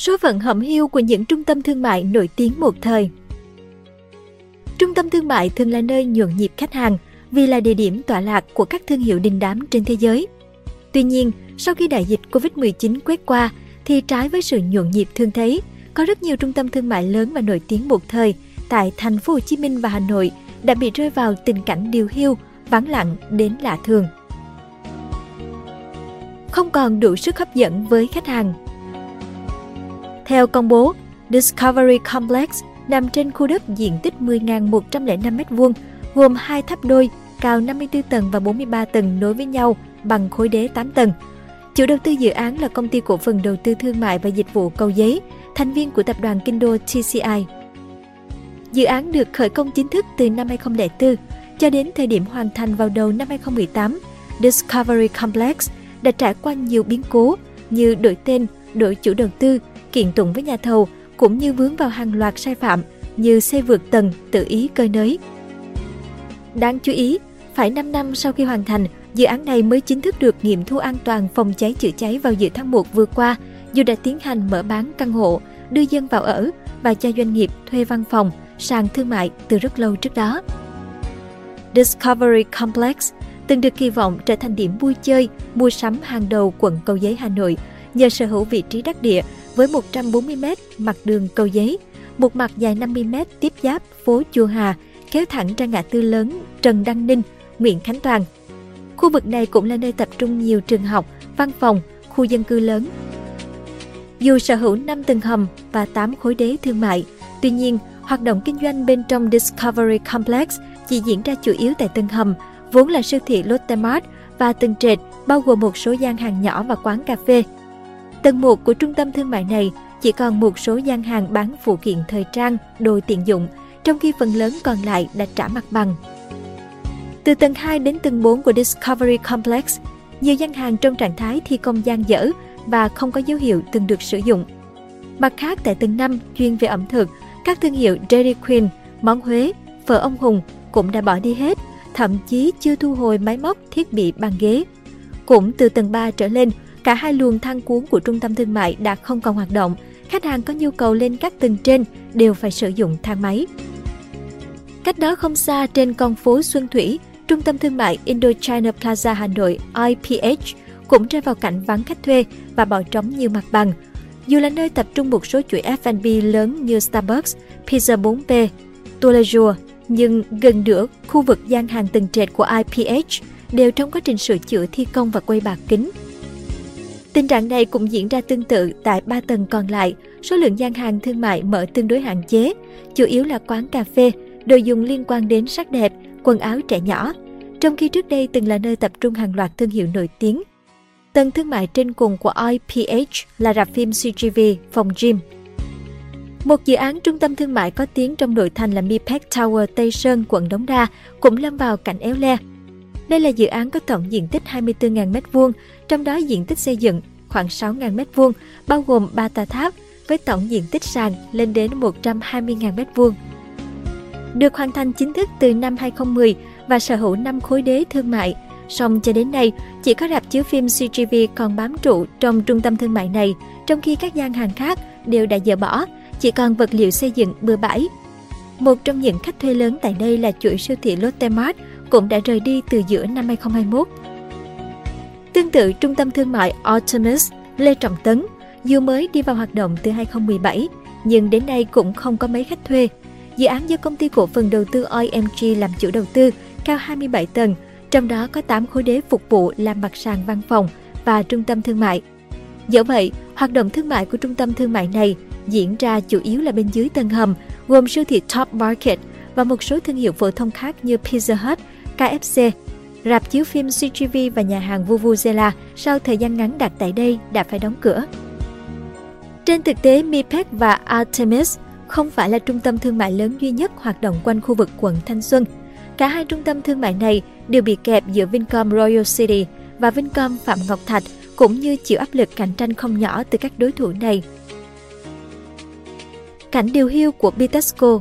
Số phận hẩm hiu của những trung tâm thương mại nổi tiếng một thời Trung tâm thương mại thường là nơi nhộn nhịp khách hàng vì là địa điểm tọa lạc của các thương hiệu đình đám trên thế giới. Tuy nhiên, sau khi đại dịch Covid-19 quét qua, thì trái với sự nhộn nhịp thường thấy, có rất nhiều trung tâm thương mại lớn và nổi tiếng một thời tại thành phố Hồ Chí Minh và Hà Nội đã bị rơi vào tình cảnh điều hiu, vắng lặng đến lạ thường. Không còn đủ sức hấp dẫn với khách hàng. Theo công bố, Discovery Complex nằm trên khu đất diện tích 10.105 m2, gồm hai tháp đôi, cao 54 tầng và 43 tầng nối với nhau bằng khối đế 8 tầng. Chủ đầu tư dự án là công ty cổ phần đầu tư thương mại và dịch vụ Cầu Giấy, thành viên của tập đoàn kinh đô TCI. Dự án được khởi công chính thức từ năm 2004 cho đến thời điểm hoàn thành vào đầu năm 2018. Discovery Complex đã trải qua nhiều biến cố như đổi tên, đổi chủ đầu tư, kiện tụng với nhà thầu, cũng như vướng vào hàng loạt sai phạm như xây vượt tầng, tự ý cơi nới. Đáng chú ý, phải 5 năm sau khi hoàn thành, dự án này mới chính thức được nghiệm thu an toàn phòng cháy chữa cháy vào giữa tháng 1 vừa qua, dù đã tiến hành mở bán căn hộ, đưa dân vào ở và cho doanh nghiệp thuê văn phòng, sàn thương mại từ rất lâu trước đó. Discovery Complex từng được kỳ vọng trở thành điểm vui chơi, mua sắm hàng đầu quận Cầu Giấy Hà Nội nhờ sở hữu vị trí đắc địa với 140m mặt đường Cầu Giấy, một mặt dài 50m tiếp giáp phố Chùa Hà, kéo thẳng ra ngã tư lớn Trần Đăng Ninh, Nguyễn Khánh Toàn. Khu vực này cũng là nơi tập trung nhiều trường học, văn phòng, khu dân cư lớn. Dù sở hữu 5 tầng hầm và 8 khối đế thương mại, tuy nhiên hoạt động kinh doanh bên trong Discovery Complex chỉ diễn ra chủ yếu tại tầng hầm, vốn là siêu thị Lotte Mart và tầng trệt bao gồm một số gian hàng nhỏ và quán cà phê. Tầng 1 của trung tâm thương mại này chỉ còn một số gian hàng bán phụ kiện thời trang, đồ tiện dụng, trong khi phần lớn còn lại đã trả mặt bằng. Từ tầng 2 đến tầng 4 của Discovery Complex, nhiều gian hàng trong trạng thái thi công gian dở và không có dấu hiệu từng được sử dụng. Mặt khác tại tầng 5 chuyên về ẩm thực, các thương hiệu Dairy Queen, món Huế, phở ông Hùng cũng đã bỏ đi hết, thậm chí chưa thu hồi máy móc thiết bị bàn ghế. Cũng từ tầng 3 trở lên, cả hai luồng thang cuốn của trung tâm thương mại đã không còn hoạt động. Khách hàng có nhu cầu lên các tầng trên đều phải sử dụng thang máy. Cách đó không xa trên con phố Xuân Thủy, trung tâm thương mại Indochina Plaza Hà Nội IPH cũng rơi vào cảnh vắng khách thuê và bỏ trống nhiều mặt bằng. Dù là nơi tập trung một số chuỗi F&B lớn như Starbucks, Pizza 4P, Tour Le Jour, nhưng gần nửa khu vực gian hàng tầng trệt của IPH đều trong quá trình sửa chữa thi công và quay bạc kính. Tình trạng này cũng diễn ra tương tự tại ba tầng còn lại, số lượng gian hàng thương mại mở tương đối hạn chế, chủ yếu là quán cà phê, đồ dùng liên quan đến sắc đẹp, quần áo trẻ nhỏ, trong khi trước đây từng là nơi tập trung hàng loạt thương hiệu nổi tiếng. Tầng thương mại trên cùng của IPH là rạp phim CGV, phòng gym. Một dự án trung tâm thương mại có tiếng trong nội thành là Mipec Tower Tây Sơn, quận Đống Đa cũng lâm vào cảnh éo le. Đây là dự án có tổng diện tích 24.000 m2, trong đó diện tích xây dựng khoảng 6.000 m2, bao gồm 3 tòa tháp với tổng diện tích sàn lên đến 120.000 m2. Được hoàn thành chính thức từ năm 2010 và sở hữu 5 khối đế thương mại, song cho đến nay chỉ có rạp chiếu phim CGV còn bám trụ trong trung tâm thương mại này, trong khi các gian hàng khác đều đã dỡ bỏ, chỉ còn vật liệu xây dựng bừa bãi. Một trong những khách thuê lớn tại đây là chuỗi siêu thị Lotte Mart cũng đã rời đi từ giữa năm 2021. Tương tự trung tâm thương mại Artemis Lê Trọng Tấn, dù mới đi vào hoạt động từ 2017, nhưng đến nay cũng không có mấy khách thuê. Dự án do công ty cổ phần đầu tư IMG làm chủ đầu tư, cao 27 tầng, trong đó có 8 khối đế phục vụ làm mặt sàn văn phòng và trung tâm thương mại. Do vậy, hoạt động thương mại của trung tâm thương mại này diễn ra chủ yếu là bên dưới tầng hầm, gồm siêu thị Top Market và một số thương hiệu phổ thông khác như Pizza Hut, KFC. Rạp chiếu phim CGV và nhà hàng Vuvuzela sau thời gian ngắn đặt tại đây đã phải đóng cửa. Trên thực tế, Mipec và Artemis không phải là trung tâm thương mại lớn duy nhất hoạt động quanh khu vực quận Thanh Xuân. Cả hai trung tâm thương mại này đều bị kẹp giữa Vincom Royal City và Vincom Phạm Ngọc Thạch cũng như chịu áp lực cạnh tranh không nhỏ từ các đối thủ này. Cảnh điều hiu của Bitexco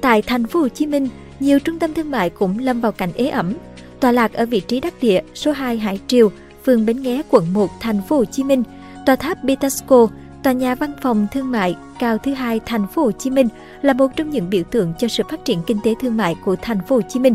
Tại thành phố Hồ Chí Minh, nhiều trung tâm thương mại cũng lâm vào cảnh ế ẩm. Tòa lạc ở vị trí đắc địa số 2 Hải Triều, phường Bến Nghé, quận 1, thành phố Hồ Chí Minh, Tòa tháp Bitasco, tòa nhà văn phòng thương mại cao thứ hai thành phố Hồ Chí Minh là một trong những biểu tượng cho sự phát triển kinh tế thương mại của thành phố Hồ Chí Minh.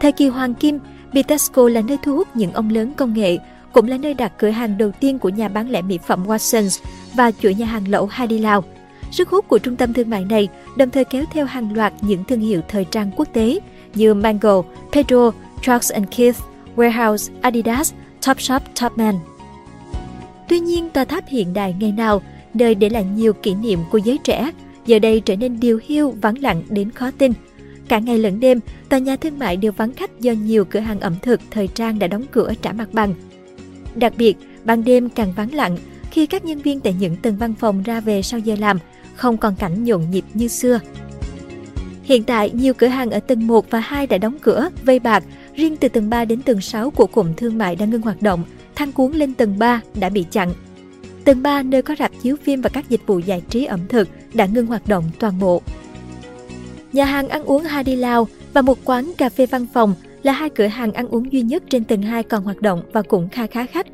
Thời kỳ Hoàng Kim, Bitasco là nơi thu hút những ông lớn công nghệ, cũng là nơi đặt cửa hàng đầu tiên của nhà bán lẻ mỹ phẩm Watsons và chuỗi nhà hàng lẩu Hadi Lao. Sức hút của trung tâm thương mại này đồng thời kéo theo hàng loạt những thương hiệu thời trang quốc tế như Mango, Pedro, Trucks Keith, Warehouse, Adidas, Topshop, Topman. Tuy nhiên, tòa tháp hiện đại ngày nào, nơi để lại nhiều kỷ niệm của giới trẻ, giờ đây trở nên điều hiu, vắng lặng đến khó tin. Cả ngày lẫn đêm, tòa nhà thương mại đều vắng khách do nhiều cửa hàng ẩm thực, thời trang đã đóng cửa trả mặt bằng. Đặc biệt, ban đêm càng vắng lặng khi các nhân viên tại những tầng văn phòng ra về sau giờ làm, không còn cảnh nhộn nhịp như xưa. Hiện tại, nhiều cửa hàng ở tầng 1 và 2 đã đóng cửa, vây bạc, riêng từ tầng 3 đến tầng 6 của cụm thương mại đang ngưng hoạt động, thang cuốn lên tầng 3 đã bị chặn. Tầng 3 nơi có rạp chiếu phim và các dịch vụ giải trí ẩm thực đã ngưng hoạt động toàn bộ. Nhà hàng ăn uống Hadi Lao và một quán cà phê văn phòng là hai cửa hàng ăn uống duy nhất trên tầng 2 còn hoạt động và cũng kha khá khách.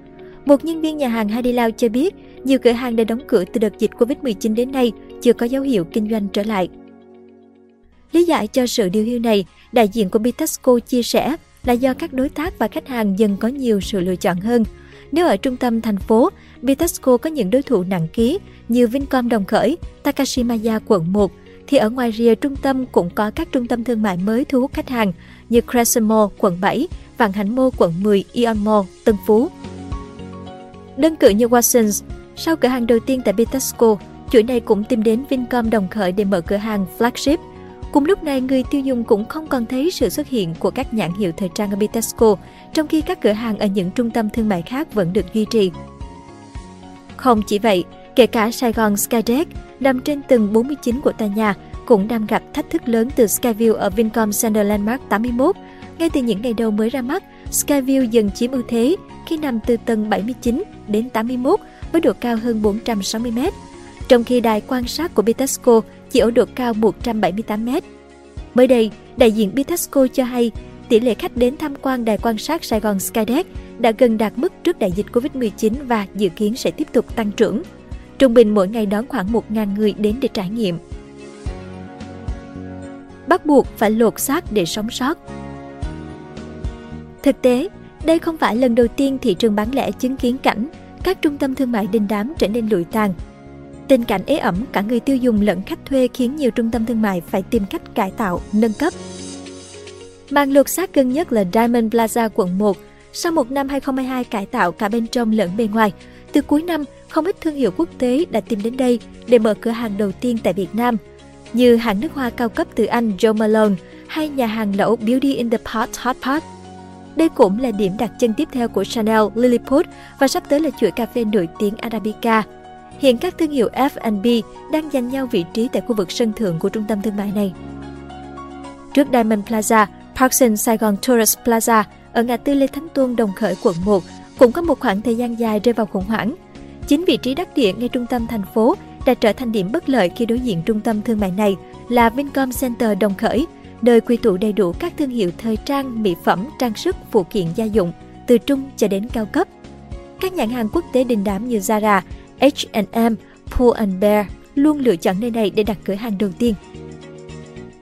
Một nhân viên nhà hàng Hadi Lao cho biết, nhiều cửa hàng đã đóng cửa từ đợt dịch Covid-19 đến nay, chưa có dấu hiệu kinh doanh trở lại. Lý giải cho sự điều hưu này, đại diện của Bitexco chia sẻ là do các đối tác và khách hàng dần có nhiều sự lựa chọn hơn. Nếu ở trung tâm thành phố, Bitexco có những đối thủ nặng ký như Vincom Đồng Khởi, Takashimaya quận 1, thì ở ngoài rìa trung tâm cũng có các trung tâm thương mại mới thu hút khách hàng như Crescent Mall quận 7, Vạn Hạnh Mall quận 10, Ion Mall, Tân Phú. Đơn cử như Watsons, sau cửa hàng đầu tiên tại Bitexco, chuỗi này cũng tìm đến Vincom Đồng Khởi để mở cửa hàng flagship – Cùng lúc này, người tiêu dùng cũng không còn thấy sự xuất hiện của các nhãn hiệu thời trang ở Bitexco, trong khi các cửa hàng ở những trung tâm thương mại khác vẫn được duy trì. Không chỉ vậy, kể cả Sài Gòn Skydeck nằm trên tầng 49 của tòa nhà cũng đang gặp thách thức lớn từ Skyview ở Vincom Center Landmark 81. Ngay từ những ngày đầu mới ra mắt, Skyview dần chiếm ưu thế khi nằm từ tầng 79 đến 81 với độ cao hơn 460 mét. Trong khi đài quan sát của Bitexco chỉ ở độ cao 178 m. Mới đây, đại diện Bitexco cho hay tỷ lệ khách đến tham quan đài quan sát Sài Gòn Skydeck đã gần đạt mức trước đại dịch Covid-19 và dự kiến sẽ tiếp tục tăng trưởng. Trung bình mỗi ngày đón khoảng 1.000 người đến để trải nghiệm. Bắt buộc phải lột xác để sống sót. Thực tế, đây không phải lần đầu tiên thị trường bán lẻ chứng kiến cảnh các trung tâm thương mại đình đám trở nên lụi tàn Tình cảnh ế ẩm cả người tiêu dùng lẫn khách thuê khiến nhiều trung tâm thương mại phải tìm cách cải tạo, nâng cấp. Màn lột xác gần nhất là Diamond Plaza quận 1. Sau một năm 2022 cải tạo cả bên trong lẫn bên ngoài, từ cuối năm, không ít thương hiệu quốc tế đã tìm đến đây để mở cửa hàng đầu tiên tại Việt Nam, như hãng nước hoa cao cấp từ Anh Jo Malone hay nhà hàng lẩu Beauty in the Pot Hot Pot. Đây cũng là điểm đặt chân tiếp theo của Chanel, Lilliput và sắp tới là chuỗi cà phê nổi tiếng Arabica Hiện các thương hiệu F&B đang giành nhau vị trí tại khu vực sân thượng của trung tâm thương mại này. Trước Diamond Plaza, Parkson Saigon Tourist Plaza ở ngã tư Lê Thánh Tôn Đồng Khởi quận 1 cũng có một khoảng thời gian dài rơi vào khủng hoảng. Chính vị trí đắc địa ngay trung tâm thành phố đã trở thành điểm bất lợi khi đối diện trung tâm thương mại này là Vincom Center Đồng Khởi, nơi quy tụ đầy đủ các thương hiệu thời trang, mỹ phẩm, trang sức, phụ kiện gia dụng, từ trung cho đến cao cấp. Các nhãn hàng quốc tế đình đám như Zara, H&M, Pull and Bear luôn lựa chọn nơi này để đặt cửa hàng đầu tiên.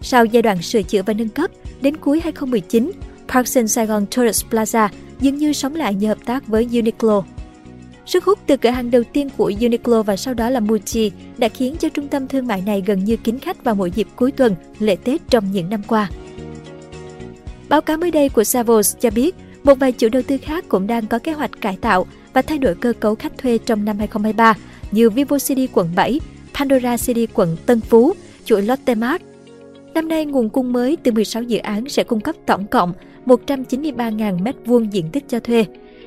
Sau giai đoạn sửa chữa và nâng cấp, đến cuối 2019, Parkson Saigon Tourist Plaza dường như sống lại nhờ hợp tác với Uniqlo. Sức hút từ cửa hàng đầu tiên của Uniqlo và sau đó là Muji đã khiến cho trung tâm thương mại này gần như kín khách vào mỗi dịp cuối tuần, lễ Tết trong những năm qua. Báo cáo mới đây của Savos cho biết, một vài chủ đầu tư khác cũng đang có kế hoạch cải tạo và thay đổi cơ cấu khách thuê trong năm 2023 như Vivo City quận 7, Pandora City quận Tân Phú, chuỗi Lotte Mart. Năm nay, nguồn cung mới từ 16 dự án sẽ cung cấp tổng cộng 193.000 m2 diện tích cho thuê.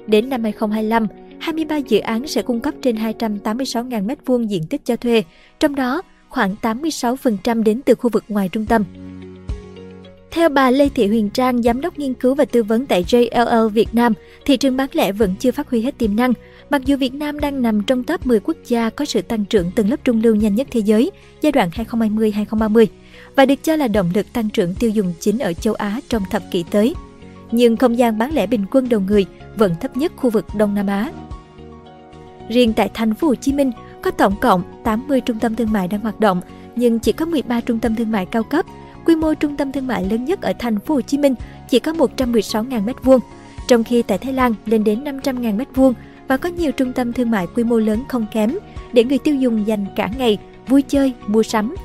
Đến năm 2025, 23 dự án sẽ cung cấp trên 286.000 m2 diện tích cho thuê, trong đó khoảng 86% đến từ khu vực ngoài trung tâm. Theo bà Lê Thị Huyền Trang, giám đốc nghiên cứu và tư vấn tại JLL Việt Nam, thị trường bán lẻ vẫn chưa phát huy hết tiềm năng. Mặc dù Việt Nam đang nằm trong top 10 quốc gia có sự tăng trưởng tầng lớp trung lưu nhanh nhất thế giới giai đoạn 2020-2030 và được cho là động lực tăng trưởng tiêu dùng chính ở châu Á trong thập kỷ tới. Nhưng không gian bán lẻ bình quân đầu người vẫn thấp nhất khu vực Đông Nam Á. Riêng tại thành phố Hồ Chí Minh có tổng cộng 80 trung tâm thương mại đang hoạt động, nhưng chỉ có 13 trung tâm thương mại cao cấp. Quy mô trung tâm thương mại lớn nhất ở thành phố Hồ Chí Minh chỉ có 116.000 m2, trong khi tại Thái Lan lên đến 500.000 m2 và có nhiều trung tâm thương mại quy mô lớn không kém để người tiêu dùng dành cả ngày vui chơi, mua sắm.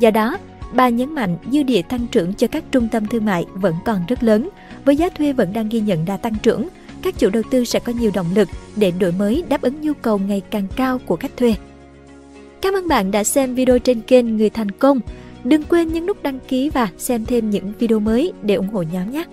Do đó, bà nhấn mạnh dư địa tăng trưởng cho các trung tâm thương mại vẫn còn rất lớn, với giá thuê vẫn đang ghi nhận đa tăng trưởng. Các chủ đầu tư sẽ có nhiều động lực để đổi mới đáp ứng nhu cầu ngày càng cao của khách thuê. Cảm ơn bạn đã xem video trên kênh Người Thành Công. Đừng quên nhấn nút đăng ký và xem thêm những video mới để ủng hộ nhóm nhé!